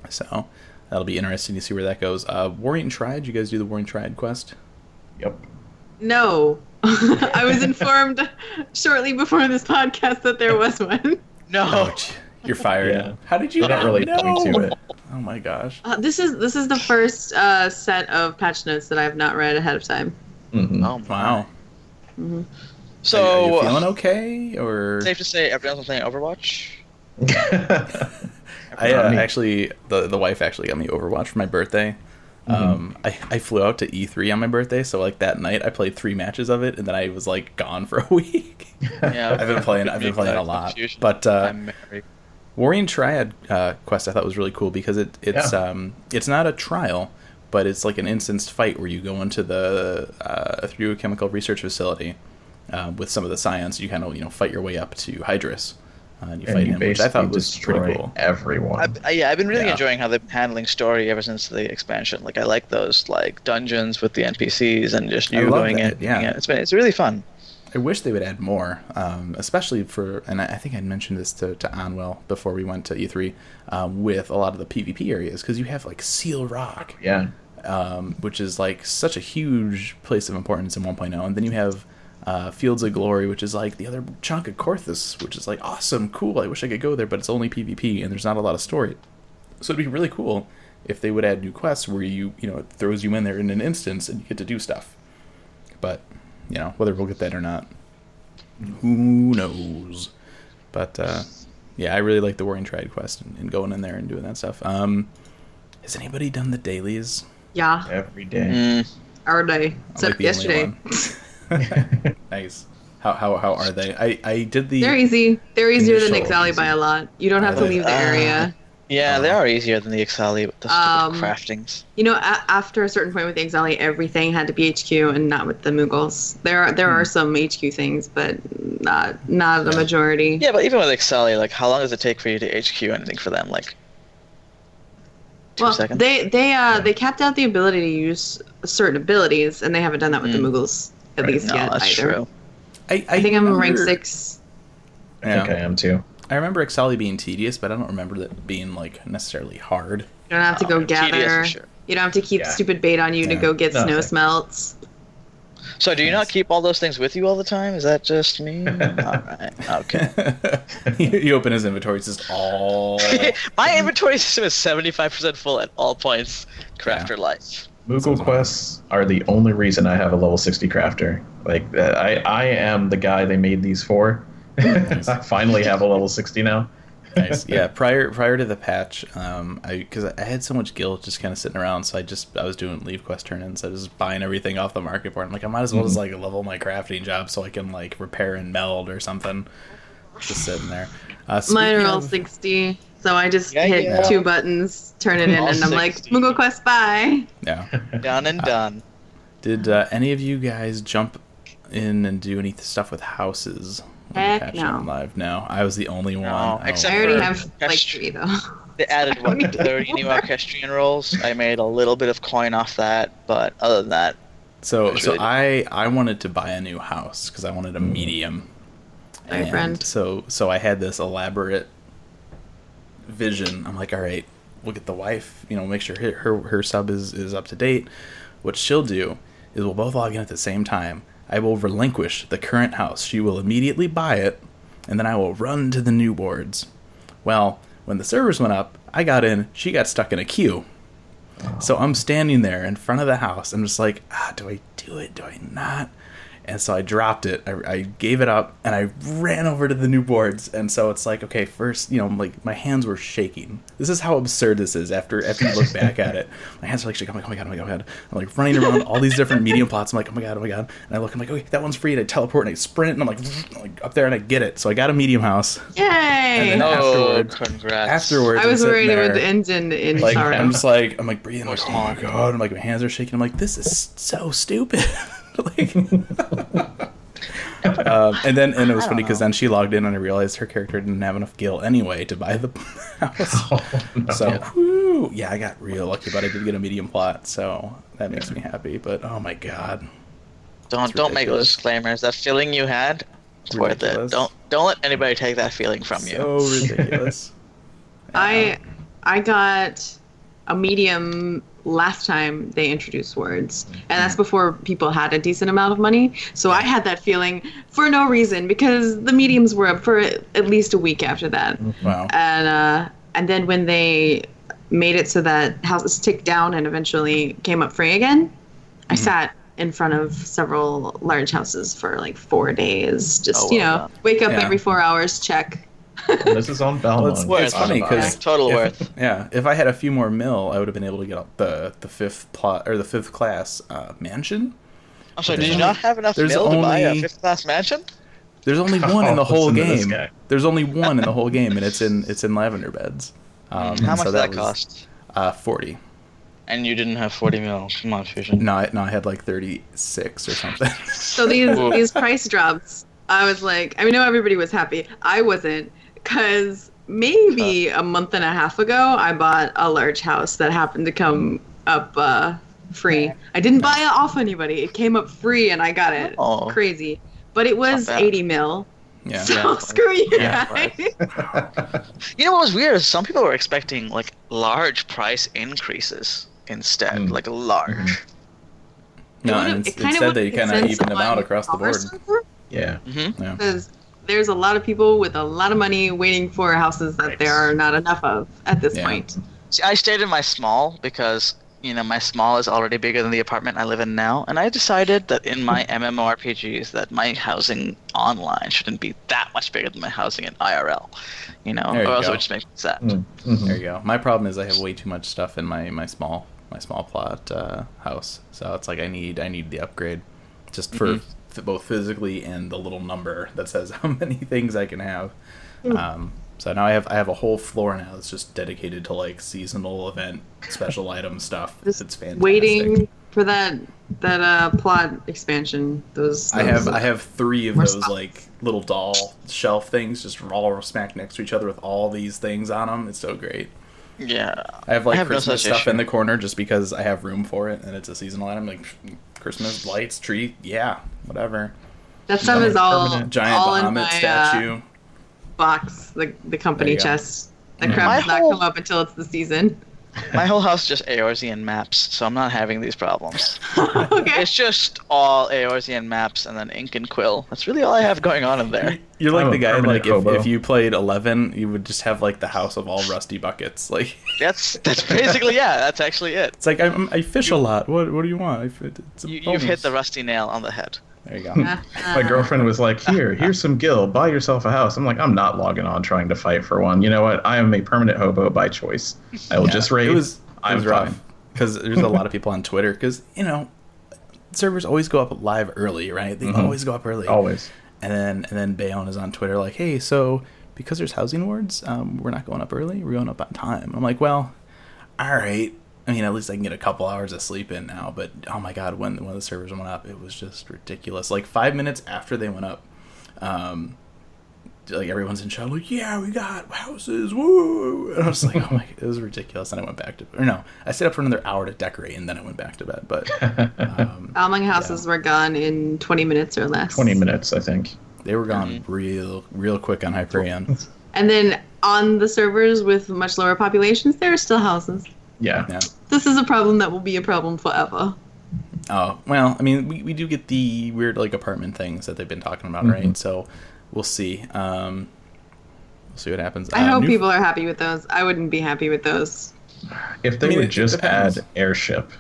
So that'll be interesting to see where that goes. Uh, Warring Triad, you guys do the Warring Triad quest? Yep. No. I was informed shortly before this podcast that there was one. No. Oh, gee, you're fired. Yeah. How did you They don't not really know? to it. Oh my gosh. Uh, this is this is the first uh, set of patch notes that I've not read ahead of time. Mhm. Oh Wow. Mhm. So, are, you feeling okay or safe to say everyone's been playing Overwatch. I uh, actually the the wife actually got me Overwatch for my birthday. Mm-hmm. Um, I, I flew out to E3 on my birthday, so like that night I played three matches of it, and then I was like gone for a week. Yeah, I've been playing. I've been playing a lot, but uh, I'm married. Warring Triad uh, quest I thought was really cool because it it's Yeah. um it's not a trial, but it's like an instanced fight where you go into the uh, through a chemical research facility uh, with some of the science. You kind of you know fight your way up to Hydrus, uh, and you and fight you him, which I basically thought was destroy pretty cool. everyone. I, I, yeah, I've been really Yeah. enjoying how they're handling story ever since the expansion. Like, I like those like dungeons with the NPCs and just you going that, in. yeah. it's been it's really fun. I wish they would add more, um, especially for, and I I think I mentioned this to, to Onwell before we went to E3, um, with a lot of the PvP areas, because you have like Seal Rock, yeah. um, which is like such a huge place of importance in 1.0, and then you have uh, Fields of Glory, which is like the other chunk of Coerthas, which is like awesome, cool. I wish I could go there, but it's only PvP, and there's not a lot of story. So it'd be really cool if they would add new quests where you, you know, it throws you in there in an instance and you get to do stuff. But you know whether we'll get that or not, who knows? But uh, yeah, I really like the Warring Triad quest and, and going in there and doing that stuff. Um, has anybody done the dailies? Yeah, Every day. Mm. our day, except like yesterday. nice. How, how how are they? I, I did the They're easy. They're easier than Nick Initial Valley by a lot. You don't have to Are they? leave the Ah. area. Yeah, they Oh. are easier than the Ixali with the Um, craftings. You know, a- after a certain point with the Ixali, everything had to be HQ and not with the Moogles. There are there Hmm. are some HQ things, but not not the majority. Yeah, but even with Ixali, like, how long does it take for you to HQ anything for them? Like, two well, seconds? they they uh they capped out the ability to use certain abilities, and they haven't done that with Mm. the Moogles at Right. least no, yet that's either. true. I, I think I'm rank remember- six. I think I am too. I remember Ixali being tedious, but I don't remember that being like necessarily hard. You don't have to go tedious for gather. sure. You don't have to keep Yeah. stupid bait on you to go get No, snow thanks. smelts. So, do you not keep all those things with you all the time? Is that just me? Alright, okay. you, you open his inventory, it's just all. My inventory system is 75% full at all points. Crafter life. Moogle quests are the only reason I have a level 60 crafter. Like uh, I, I am the guy they made these for. I finally have a level 60 now. nice. Yeah, prior prior to the patch, um, I because I had so much gil just kind of sitting around, so I just I was doing leve quest turn-ins. I was just buying everything off the market board. I'm like, I might as well just like level my crafting job so I can like repair and meld or something. Just sitting there. Uh, Mine are all of- 60, so I just Yeah, hit yeah. two buttons, turn it in, All and I'm like, 60. Moogle Quest, bye. Yeah. Done and done. Did uh, any of you guys jump in and do any stuff with houses? When the Heck patch no. went Live? No, I was the only one. No, Oh, except I already for have like three though. They added, what, 30 new orchestrion rolls? I made a little bit of coin off that, but other than that, So, That's so really- I I wanted to buy a new house because I wanted a mm. medium. My and friend. So so I had this elaborate vision. I'm like, all right, we'll get the wife. You know, make sure her her, her sub is is up to date. What she'll do is we'll both log in at the same time. I will relinquish the current house. She will immediately buy it, and then I will run to the new boards. Well, when the servers went up, I got in. She got stuck in a queue. So I'm standing there in front of the house. I'm just like, ah, do I do it? Do I not? And so I dropped it. I, I gave it up and I ran over to the new boards. And so it's like, okay, first, you know, like my hands were shaking. This is how absurd this is after after you look back at it. My hands are like shaking. I'm like, oh my god, oh my god, oh my god. I'm like running around all these different medium plots. I'm like, oh my god, oh my god. And I look, I'm like, okay, that one's free. And I teleport and I sprint and I'm like, like up there and I get it. So I got a medium house. Yay! And then oh, afterwards- congrats. Afterwards, I was I'm worried sitting it would there, in, in like sorrow. I'm just like I'm like breathing like oh my oh god I'm like my hands are shaking I'm like this is so stupid like um, and then and it was funny because then she logged in and I realized her character didn't have enough gil anyway to buy the house Oh, no. so whew, yeah I got real lucky but I did get a medium plot so that makes me happy but oh my god Don't don't make those ridiculous. disclaimers. That feeling you had, it's worth it. Don't don't let anybody take that feeling from you. so ridiculous I I got a medium last time they introduced wards, and that's mm-hmm. before people had a decent amount of money. So I had that feeling for no reason because the mediums were up for at least a week after that, mm-hmm. wow and uh, and then when they made it so that houses ticked down and eventually came up free again, I mm-hmm. sat in front of several large houses for like four days. Just Oh, you know, wake up Yeah. every four hours, check. This is on Balmung. Well, it's- Worth it's funny because total if- worth. Yeah, if I had a few more mil, I would have been able to get up the the fifth plot or the fifth class uh, mansion. I'm sorry. There's Did you only- not have enough there's mil to buy a fifth class mansion? There's only one in the Oh, whole listen game. There's only one in the whole game, and it's in it's in Lavender Beds. Um, How much so did that was, cost? Uh, Forty. And you didn't have 40 mil. Come on, Fusion. No, I, no, I had like thirty six or something. So these Ooh. these price drops, I was like, I mean, no, everybody was happy. I wasn't, because maybe a month and a half ago, I bought a large house that happened to come up uh, free. I didn't buy it off anybody; it came up free, and I got it. Oh. Crazy, but it was eighty mil. yeah. So Yeah. screw you Yeah, guys. You know what was weird? is Some people were expecting like large price increases instead, Mm. like large. No, It and it kinda instead would've they kind of sense evened them out across the board. Server, yeah. Mm-hmm. Yeah. Because there's a lot of people with a lot of money waiting for houses that there are not enough of at this Yeah. point. See, I stayed in my small because you know my small is already bigger than the apartment I live in now, and I decided that in my MMORPGs that my housing online shouldn't be that much bigger than my housing in IRL. You know, you or else it would just make me sad. Mm, mhm. There you go. My problem is I have way too much stuff in my my small my small plot uh, house, so it's like I need I need the upgrade, just for Mhm. F- both physically and the little number that says how many things I can have. Hmm. Um, So now I have I have a whole floor now that's just dedicated to like seasonal event special item stuff. Just It's fantastic. waiting for that that uh plot expansion. Those, I have those- I have three of those spots. like little doll shelf things just all smacked next to each other with all these things on them. It's so great. Yeah. I have like I have Christmas such stuff issue. in the corner just because I have room for it and it's a seasonal item. Like Christmas lights, tree, yeah, whatever. that stuff is all Giant all in Bahamut my uh, statue. box, the the company There you go. chest. That Mhm. crap does not whole- come up until it's the season. My whole house is just Eorzean maps, so I'm not having these problems. okay. It's just all Eorzean maps and then ink and quill. That's really all I have going on in there. You're like I'm the guy like if, if you played Eleven, you would just have like the house of all rusty buckets. Like That's that's basically yeah. That's actually it. it's like I, I fish a lot. What what do you want? It's a You, you've hit the rusty nail on the head. There you go. My girlfriend was like, "Here, here's some gil. Buy yourself a house." I'm like, "I'm not logging on trying to fight for one. You know what? I am a permanent hobo by choice. I will Yeah, just raid. It was, it I'm was rough because there's a lot of people on Twitter because you know servers always go up live early, right? They Mhm. always go up early. Always. And then and then Bayohne is on Twitter like, hey, so because there's housing wards, um, we're not going up early. We're going up on time. I'm like, well, all right. I mean, at least I can get a couple hours of sleep in now. But oh my god, when when the servers went up, it was just ridiculous. Like five minutes after they went up, um, like everyone's in shout, like, yeah, we got houses, woo! And I was like, oh my, it was ridiculous. And I went back to, or no, I stayed up for another hour to decorate, and then I went back to bed. But um, All my houses were gone in 20 minutes or less. Twenty minutes, I think. they were gone real, real quick on Hyperion. And then on the servers with much lower populations, there are still houses. Yeah. Yeah. This is a problem that will be a problem forever. Oh well, I mean, we, we do get the weird like apartment things that they've been talking about, Mhm. right? So we'll see. Um, we'll see what happens. I Uh, hope new- people are happy with those. I wouldn't be happy with those. If they I mean, would just depends. add airship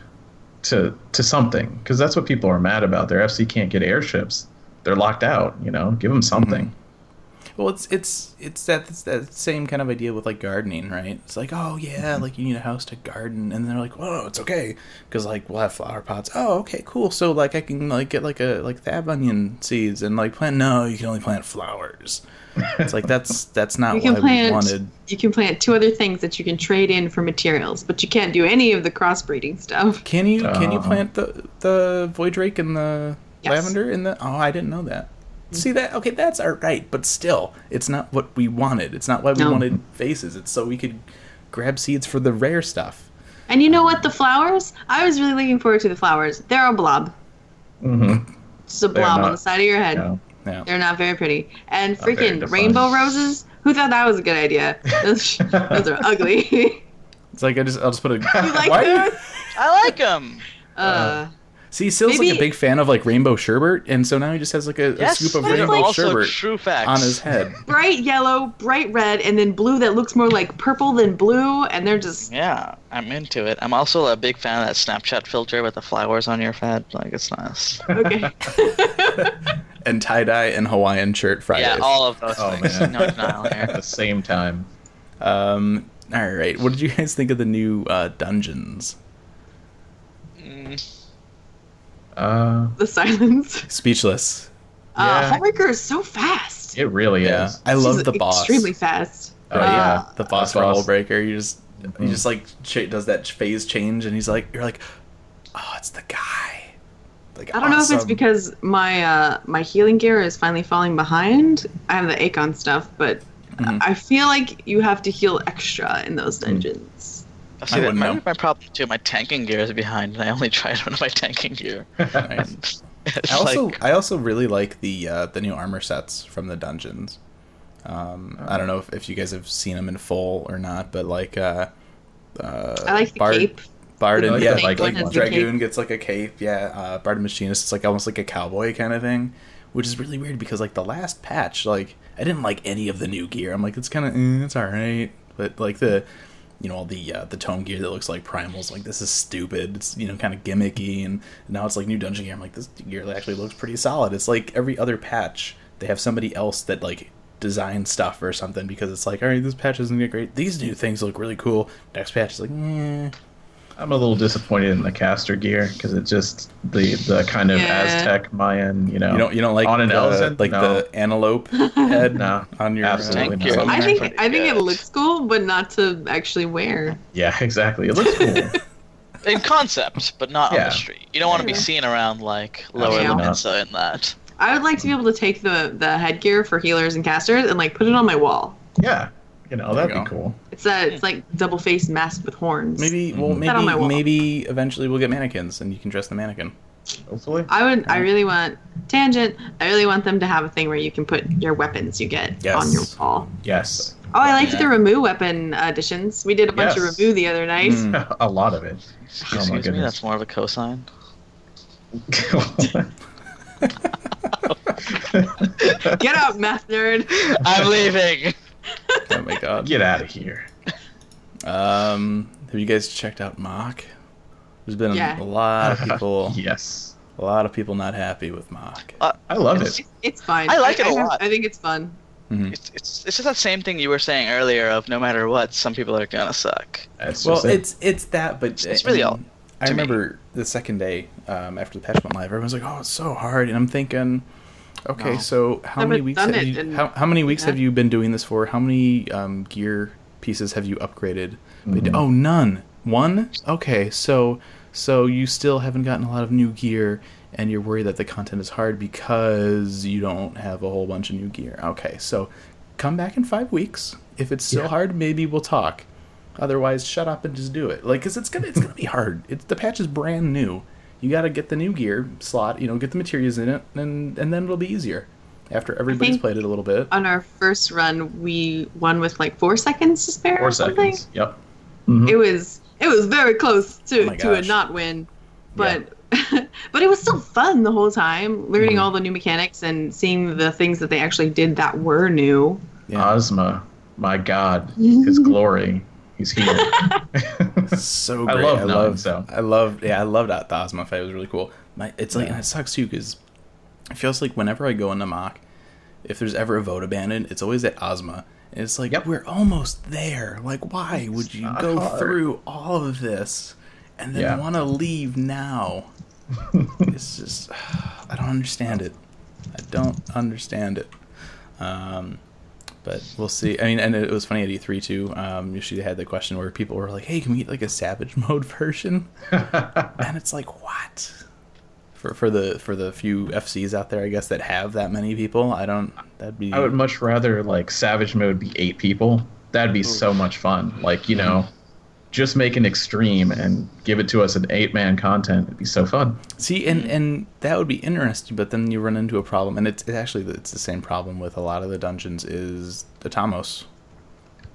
to to something, because that's what people are mad about. Their FC can't get airships. They're locked out. You know, give them something. Well, it's it's it's that it's that same kind of idea with like gardening, right? It's like, oh yeah, like you need a house to garden, and they're like, whoa, it's okay because like we'll have flower pots. Oh, okay, cool. So like I can like get like a like thab onion seeds and like plant. No, you can only plant flowers. It's like that's that's not You why can we plant wanted. you can plant two other things that you can trade in for materials, but you can't do any of the crossbreeding stuff. Can you can you Uh. plant the the void drake and the Yes. lavender in the? Oh, I didn't know that. See that? Okay, that's all right, but still, it's not what we wanted. It's not why we No. wanted faces. It's so we could grab seeds for the rare stuff. And you know what? The flowers? I was really looking forward to the flowers. They're a blob. Mm-hmm. Just a They're blob on the side of your head. Yeah. Yeah. They're not very pretty. And Not freaking rainbow roses? Who thought that was a good idea? Those, those are ugly. It's like I just I'll just put a. you like Why do you- I like them. Uh, See, Sil's like a big fan of like rainbow sherbet, and so now he just has like a, a Yes, scoop of these are rainbow also sherbet true facts. on his head. bright yellow, bright red, and then blue that looks more like purple than blue, and they're just Yeah, I'm into it. I'm also a big fan of that Snapchat filter with the flowers on your head. Like it's nice. okay. And tie dye and Hawaiian shirt Fridays. Yeah, all of those Oh, things. man. No denial At the same time. Um. All right. What did you guys think of the new uh, dungeons? Mm, Uh, the silence. Speechless. Uh, Yeah. Homemaker is so fast. it really Yeah, is. I love the boss. Extremely fast. Oh, Uh, yeah. the boss The for boss. Hullbreaker. You just he Mhm. just like ch- does that phase change, and he's like, you're like, oh, it's the guy. Like I don't know if it's because my uh, my healing gear is finally falling behind. I have the Akon stuff, but Mhm. I feel like you have to heal extra in those I dungeons. See, that wouldn't know. my problem too. My tanking gear is behind, and I only tried one of my tanking gear. Nice. I also like, I also really like the uh, the new armor sets from the dungeons. Um, I don't know if, if you guys have seen them in full or not, but like uh, uh, I like the Bard, cape. Bard and like yeah, like, like. Dragoon gets like a cape. Yeah, uh, Bard and Machinist. It's like almost like a cowboy kind of thing, which is really weird because like the last patch, like I didn't like any of the new gear. I'm like it's kind of eh, it's all right, but like the you know all the uh, the tome gear that looks like primals like this is stupid. It's you know kind of gimmicky and now it's like new dungeon gear. I'm like this gear actually looks pretty solid. It's like every other patch they have somebody else that like design stuff or something because it's like all right this patch isn't gonna get great. These new things look really cool. Next patch is like. I'm a little disappointed in the caster gear because it just the the kind of Yeah. Aztec Mayan, you know. You don't you don't like on an the, elephant? like No. the antelope head No, on your uh, absolutely Thank not. you. I think I think it looks cool, but not to actually wear. Yeah, exactly. It looks cool. In concept, but not on the street. You don't want to be seen around like lower Yeah. Limsa in that. I would like to be able to take the the headgear for healers and casters and like put it on my wall. yeah, you know There that'd you be cool. It's a it's like double faced mask with horns. Maybe well. On my maybe wall. maybe eventually we'll get mannequins and you can dress the mannequin. Hopefully. I would. I really want tangent. I really want them to have a thing where you can put your weapons you get Yes. on your wall. Yes, Oh, I liked Yeah. the Ramuh weapon additions. We did a bunch Yes. of Ramuh the other night. Mm. a lot of it. Excuse oh my me, that's more of a cosine. Get out, math nerd. I'm leaving. Oh my god. Get out of here. Um, have you guys checked out Mhach? There's been Yeah. a lot of people, yes, a lot of people not happy with Mhach. I love It's- it. It's, it's fine. I like it a I, lot. I think it's fun. Mhm. It's, it's it's just that same thing you were saying earlier of no matter what, some people are gonna suck. That's Well, it's it's that, but It's really I all I to me. remember the second day um, after the patch went live, everyone's like, "Oh, it's so hard," and I'm thinking, "Okay, No. so how many weeks have you in- how, how many weeks yeah. have you been doing this for? How many um, gear pieces have you upgraded?" They d- Mhm. Oh, none. One. Okay, so so you still haven't gotten a lot of new gear, and you're worried that the content is hard because you don't have a whole bunch of new gear. Okay, so come back in five weeks. If it's still Yeah. hard, maybe we'll talk. Otherwise, shut up and just do it. Like, cause it's gonna it's gonna be hard. It's the patch is brand new. You got to get the new gear slot. You know, get the materials in it, and and then it'll be easier after everybody's played it a little bit. On our first run, we won with like four seconds to spare four or something. seconds. Yep. Mhm. It was it was very close to Oh to a not win, but but it was still fun the whole time, learning all the new mechanics and seeing the things that they actually did that were new. Yeah, Ozma, my God, His glory. He's here. so I great. love I love. so. I love. Yeah, I loved that. The Ozma fight was really cool. My, it's like and it sucks too because it feels like whenever I go into Mhach, if there's ever a vote abandoned, it's always at Ozma. And it's like Yep. we're almost there. Like, why would you go hard. through all of this and then Yeah. want to leave now? it's just I don't understand it. I don't understand it. Um, but we'll see. I mean, and it was funny at E3 too. Um, Yoshida had the question where people were like, "Hey, can we get like a Savage mode version?" and it's like, what? For for the for the few FCs out there, I guess that have that many people, I don't. That'd be. I would much rather like Savage Mode be eight people. That'd be so much fun. Like you know, just make an extreme and give it to us in eight man content. It'd be so fun. See, and and that would be interesting, but then you run into a problem, and it's it actually it's the same problem with a lot of the dungeons is the Tamos.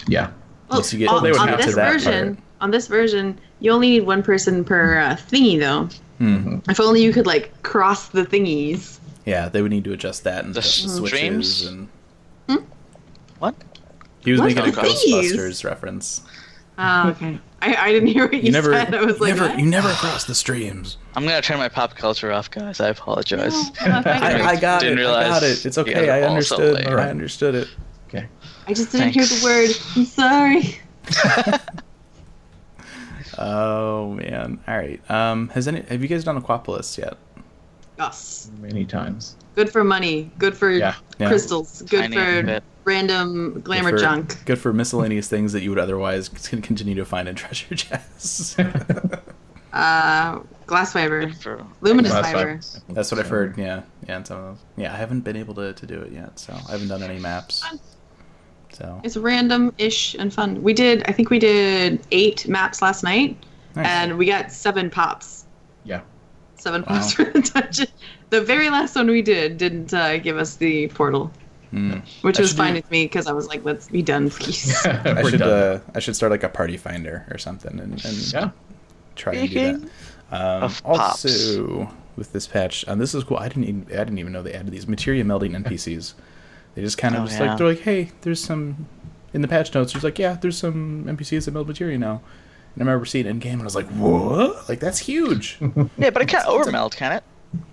Yeah. Well, Once you get on, they would on get to this that version, part. on this version, you only need one person per uh, thingy though. Hmm. If only you could like cross the thingies. Yeah, they would need to adjust that and The adjust streams? switches and. What? He was What? making a Ghostbusters reference. Oh, okay. I, I didn't hear what you, You never, said. I was like, never, what? you never cross the streams. I'm gonna turn my pop culture off, guys. I apologize. No, no. I, I got Didn't it. I got realize it. It's okay. I understood. late. I understood it. Okay. I just didn't hear the word. I'm sorry. Oh man. All right. Um, has any? Have you guys done Aquapolis yet? Yes. Many times. Good for money. Good for Yeah. Yeah. crystals. Good Tiny for bit. Random glamour Good for- junk. Good for miscellaneous things that you would otherwise c- continue to find in treasure chests. Uh, glass fiber. Luminous Glass fiber. fiber. That's what I've heard. Yeah, yeah, and some of those. Yeah, I haven't been able to, to do it yet, so I haven't done any maps. So It's random-ish and fun. We did. I think we did eight maps last night, nice. and we got seven pops. Yeah. Seven Wow. pops for the dungeon. The very last one we did didn't uh, give us the portal, Mm. which I was fine do- with me because I was like, "Let's be done, please." I should done. uh, I should start like a party finder or something and, and yeah. try and do that. Um, also, with this patch, um, this is cool. I didn't even I didn't even know they added these materia melding NPCs. They just kind of Oh, just yeah. like they're like, hey, there's some in the patch notes. There's like, yeah, there's some NPCs that meld materia now. And I remember seeing it in game, and I was like, what? Like that's huge. Yeah, but it can't overmeld, can it?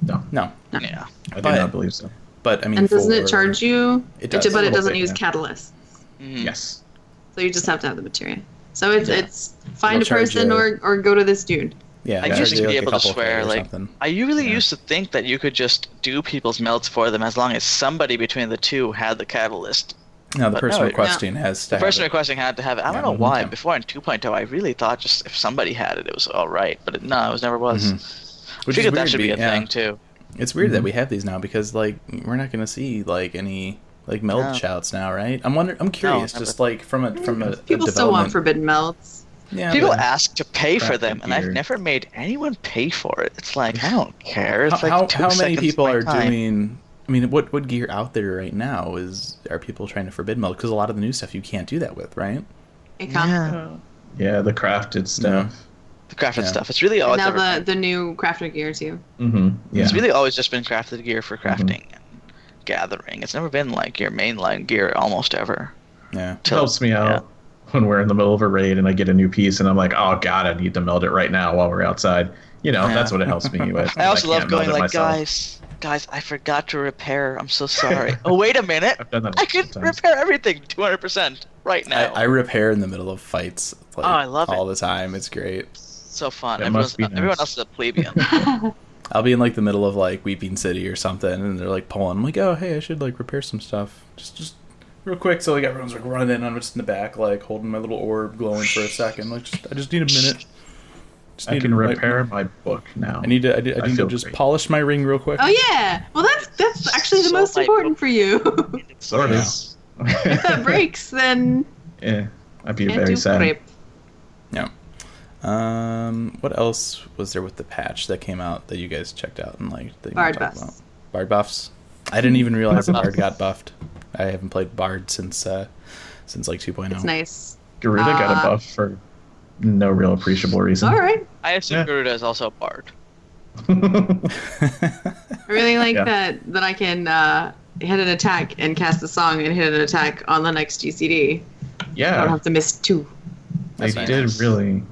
No, no, Yeah. I do But- not believe so. But I mean, and doesn't it charge you? It does. but it doesn't bit, use yeah. catalyst, Mhm. Yes. so you just have to have the material. So it's Yeah. it's find They'll a person you- or or go to this dude. Yeah, I they used to be like, able to swear K or like something. I really Yeah. used to think that you could just do people's melds for them as long as somebody between the two had the catalyst. No, the but person no, requesting has to The have person it. requesting had to have it. I don't know why. yeah. Before in 2.0, I really thought just if somebody had it, it was all right. But it, no, it was never was. Mhm. I Which is figured that weird, should be a yeah. thing too. It's weird Mhm. that we have these now because like we're not gonna see like any like meld No. shouts now, right? I'm wondering. I'm curious, never. just like from a from a, a People still want forbidden melts. Yeah, People ask to pay for them, and I've never made anyone pay for it. It's like I don't care. It's how, like how, two how many people are time. doing? I mean, what what gear out there right now is are people trying to forbid meld? Because a lot of the new stuff you can't do that with, right? Yeah, Yeah, the crafted stuff. The crafted Yeah. stuff. It's really all And it's now ever the been. the new crafter gear too. Mm-hmm. Yeah. It's really always just been crafted gear for Mm-hmm. crafting and gathering. It's never been like your mainline gear almost ever. Yeah. It helps me out when we're in the middle of a raid and I get a new piece and I'm like, oh god, I need to meld it right now while we're outside. You know, Yeah. that's what it helps me with. I also can't love going like, myself. guys, guys, I forgot to repair. I'm so sorry. oh, wait a minute. I've done that I can sometimes. repair everything 200% right I, now. I repair in the middle of fights. Like, Oh, I love all it. the time. It's great. So fun. That Everyone's, must be Everyone else is a plebeian. I'll be in like the middle of like Weeping City or something, and they're like pulling. I'm like, oh hey, I should like repair some stuff. Just just real quick. So like everyone's like running in. I'm just in the back, like holding my little orb, glowing for a second. Like just, I just need a minute. Just I can to- repair my book now. I need to. I, need- I I need to just great. polish my ring real quick. Oh yeah. Well, that's that's actually the So most important book- for you. Sort Yeah. of. if that breaks, then yeah, I'd be very sad. prep. Yeah. Uh, Um. What else was there with the patch that came out that you guys checked out and like that you Bard talked buffs. about? Bard buffs. I didn't even realize that Bard Bard got buffed. I haven't played Bard since uh since like 2.0. It's nice. Garuda got Uh, a buff for no real appreciable reason. All right. I assume Yeah. Garuda is also a bard. I really like Yeah. that that I can uh, hit an attack and cast a song and hit an attack on the next GCD. Yeah. I don't have to miss two. they That's did nice. really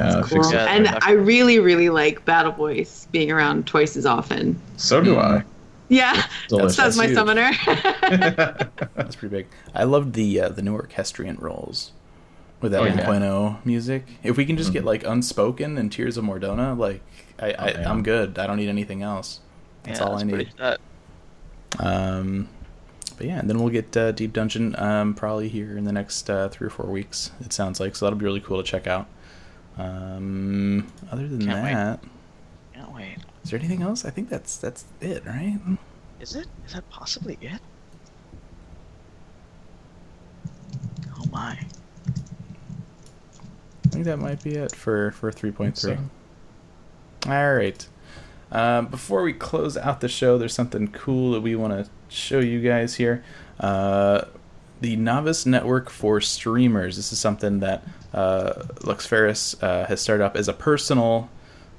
uh, Cool. Yeah, and they're- I really, really like Battle Voice being around twice as often. So do Mm. Yeah, Delicious. that's my huge. summoner. That's pretty big. I loved the uh, the new orchestrion rolls with that Oh, yeah. 1.0 music. If we can just get Mhm. like unspoken and Tears of Mordona, like I, I Oh, yeah. I'm good. I don't need anything else. That's yeah, all I need. Um, but yeah, and then we'll get uh, Deep Dungeon um, probably here in the next uh, three or four weeks. It sounds like so that'll be really cool to check out. Um, other than Can't wait. that, can't wait. is there anything else? I think that's that's it, right? Is it? Is that possibly it? Oh my. I think that might be it for for three point three. So. All right. Um, before we close out the show, there's something cool that we want to show you guys here. Uh, the Novice Network for Streamers. This is something that uh, Lux Ferris uh, has started up as a personal,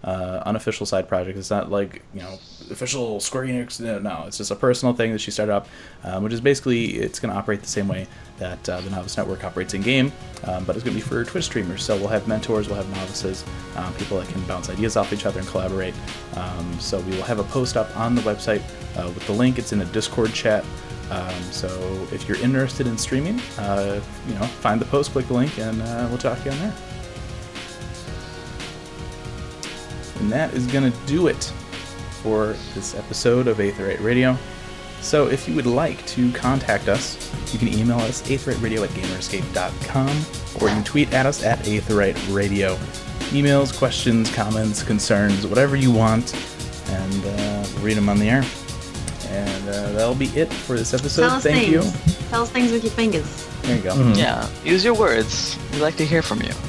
uh, unofficial side project. It's not like you know official Square Enix. No, no, it's just a personal thing that she started up, um, which is basically it's going to operate the same way that uh, the Novice Network operates in game, um, but it's going to be for Twitch streamers. So we'll have mentors, we'll have novices, um, people that can bounce ideas off each other and collaborate. Um, so we will have a post up on the website uh, with the link. It's in a Discord chat. Um, so if you're interested in streaming, uh, you know, find the post, click the link, and uh, we'll talk to you on there. And that is going to do it for this episode of Aetheryte Radio. So if you would like to contact us, you can email us aetheryteradio at gamerscape.com or you can tweet at us at aetheryteradio. Emails, questions, comments, concerns, whatever you want, and uh, read them on the air. And uh, that'll be it for this episode. Tell us Thank things. you. Tell us things with your fingers. There you go. Mhm. Yeah, use your words. We like to hear from you.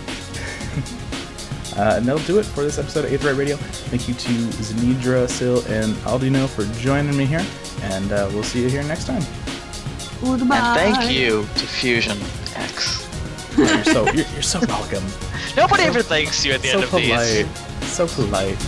Uh, and that'll do it for this episode of Aetheryte Radio. Thank you to Zanidra, Sil, and Aldino for joining me here. And uh, we'll see you here next time. Goodbye. And thank you to Fusion X. You're so, you're, you're so welcome. Nobody So- ever thanks you at the so end of polite. these. So polite.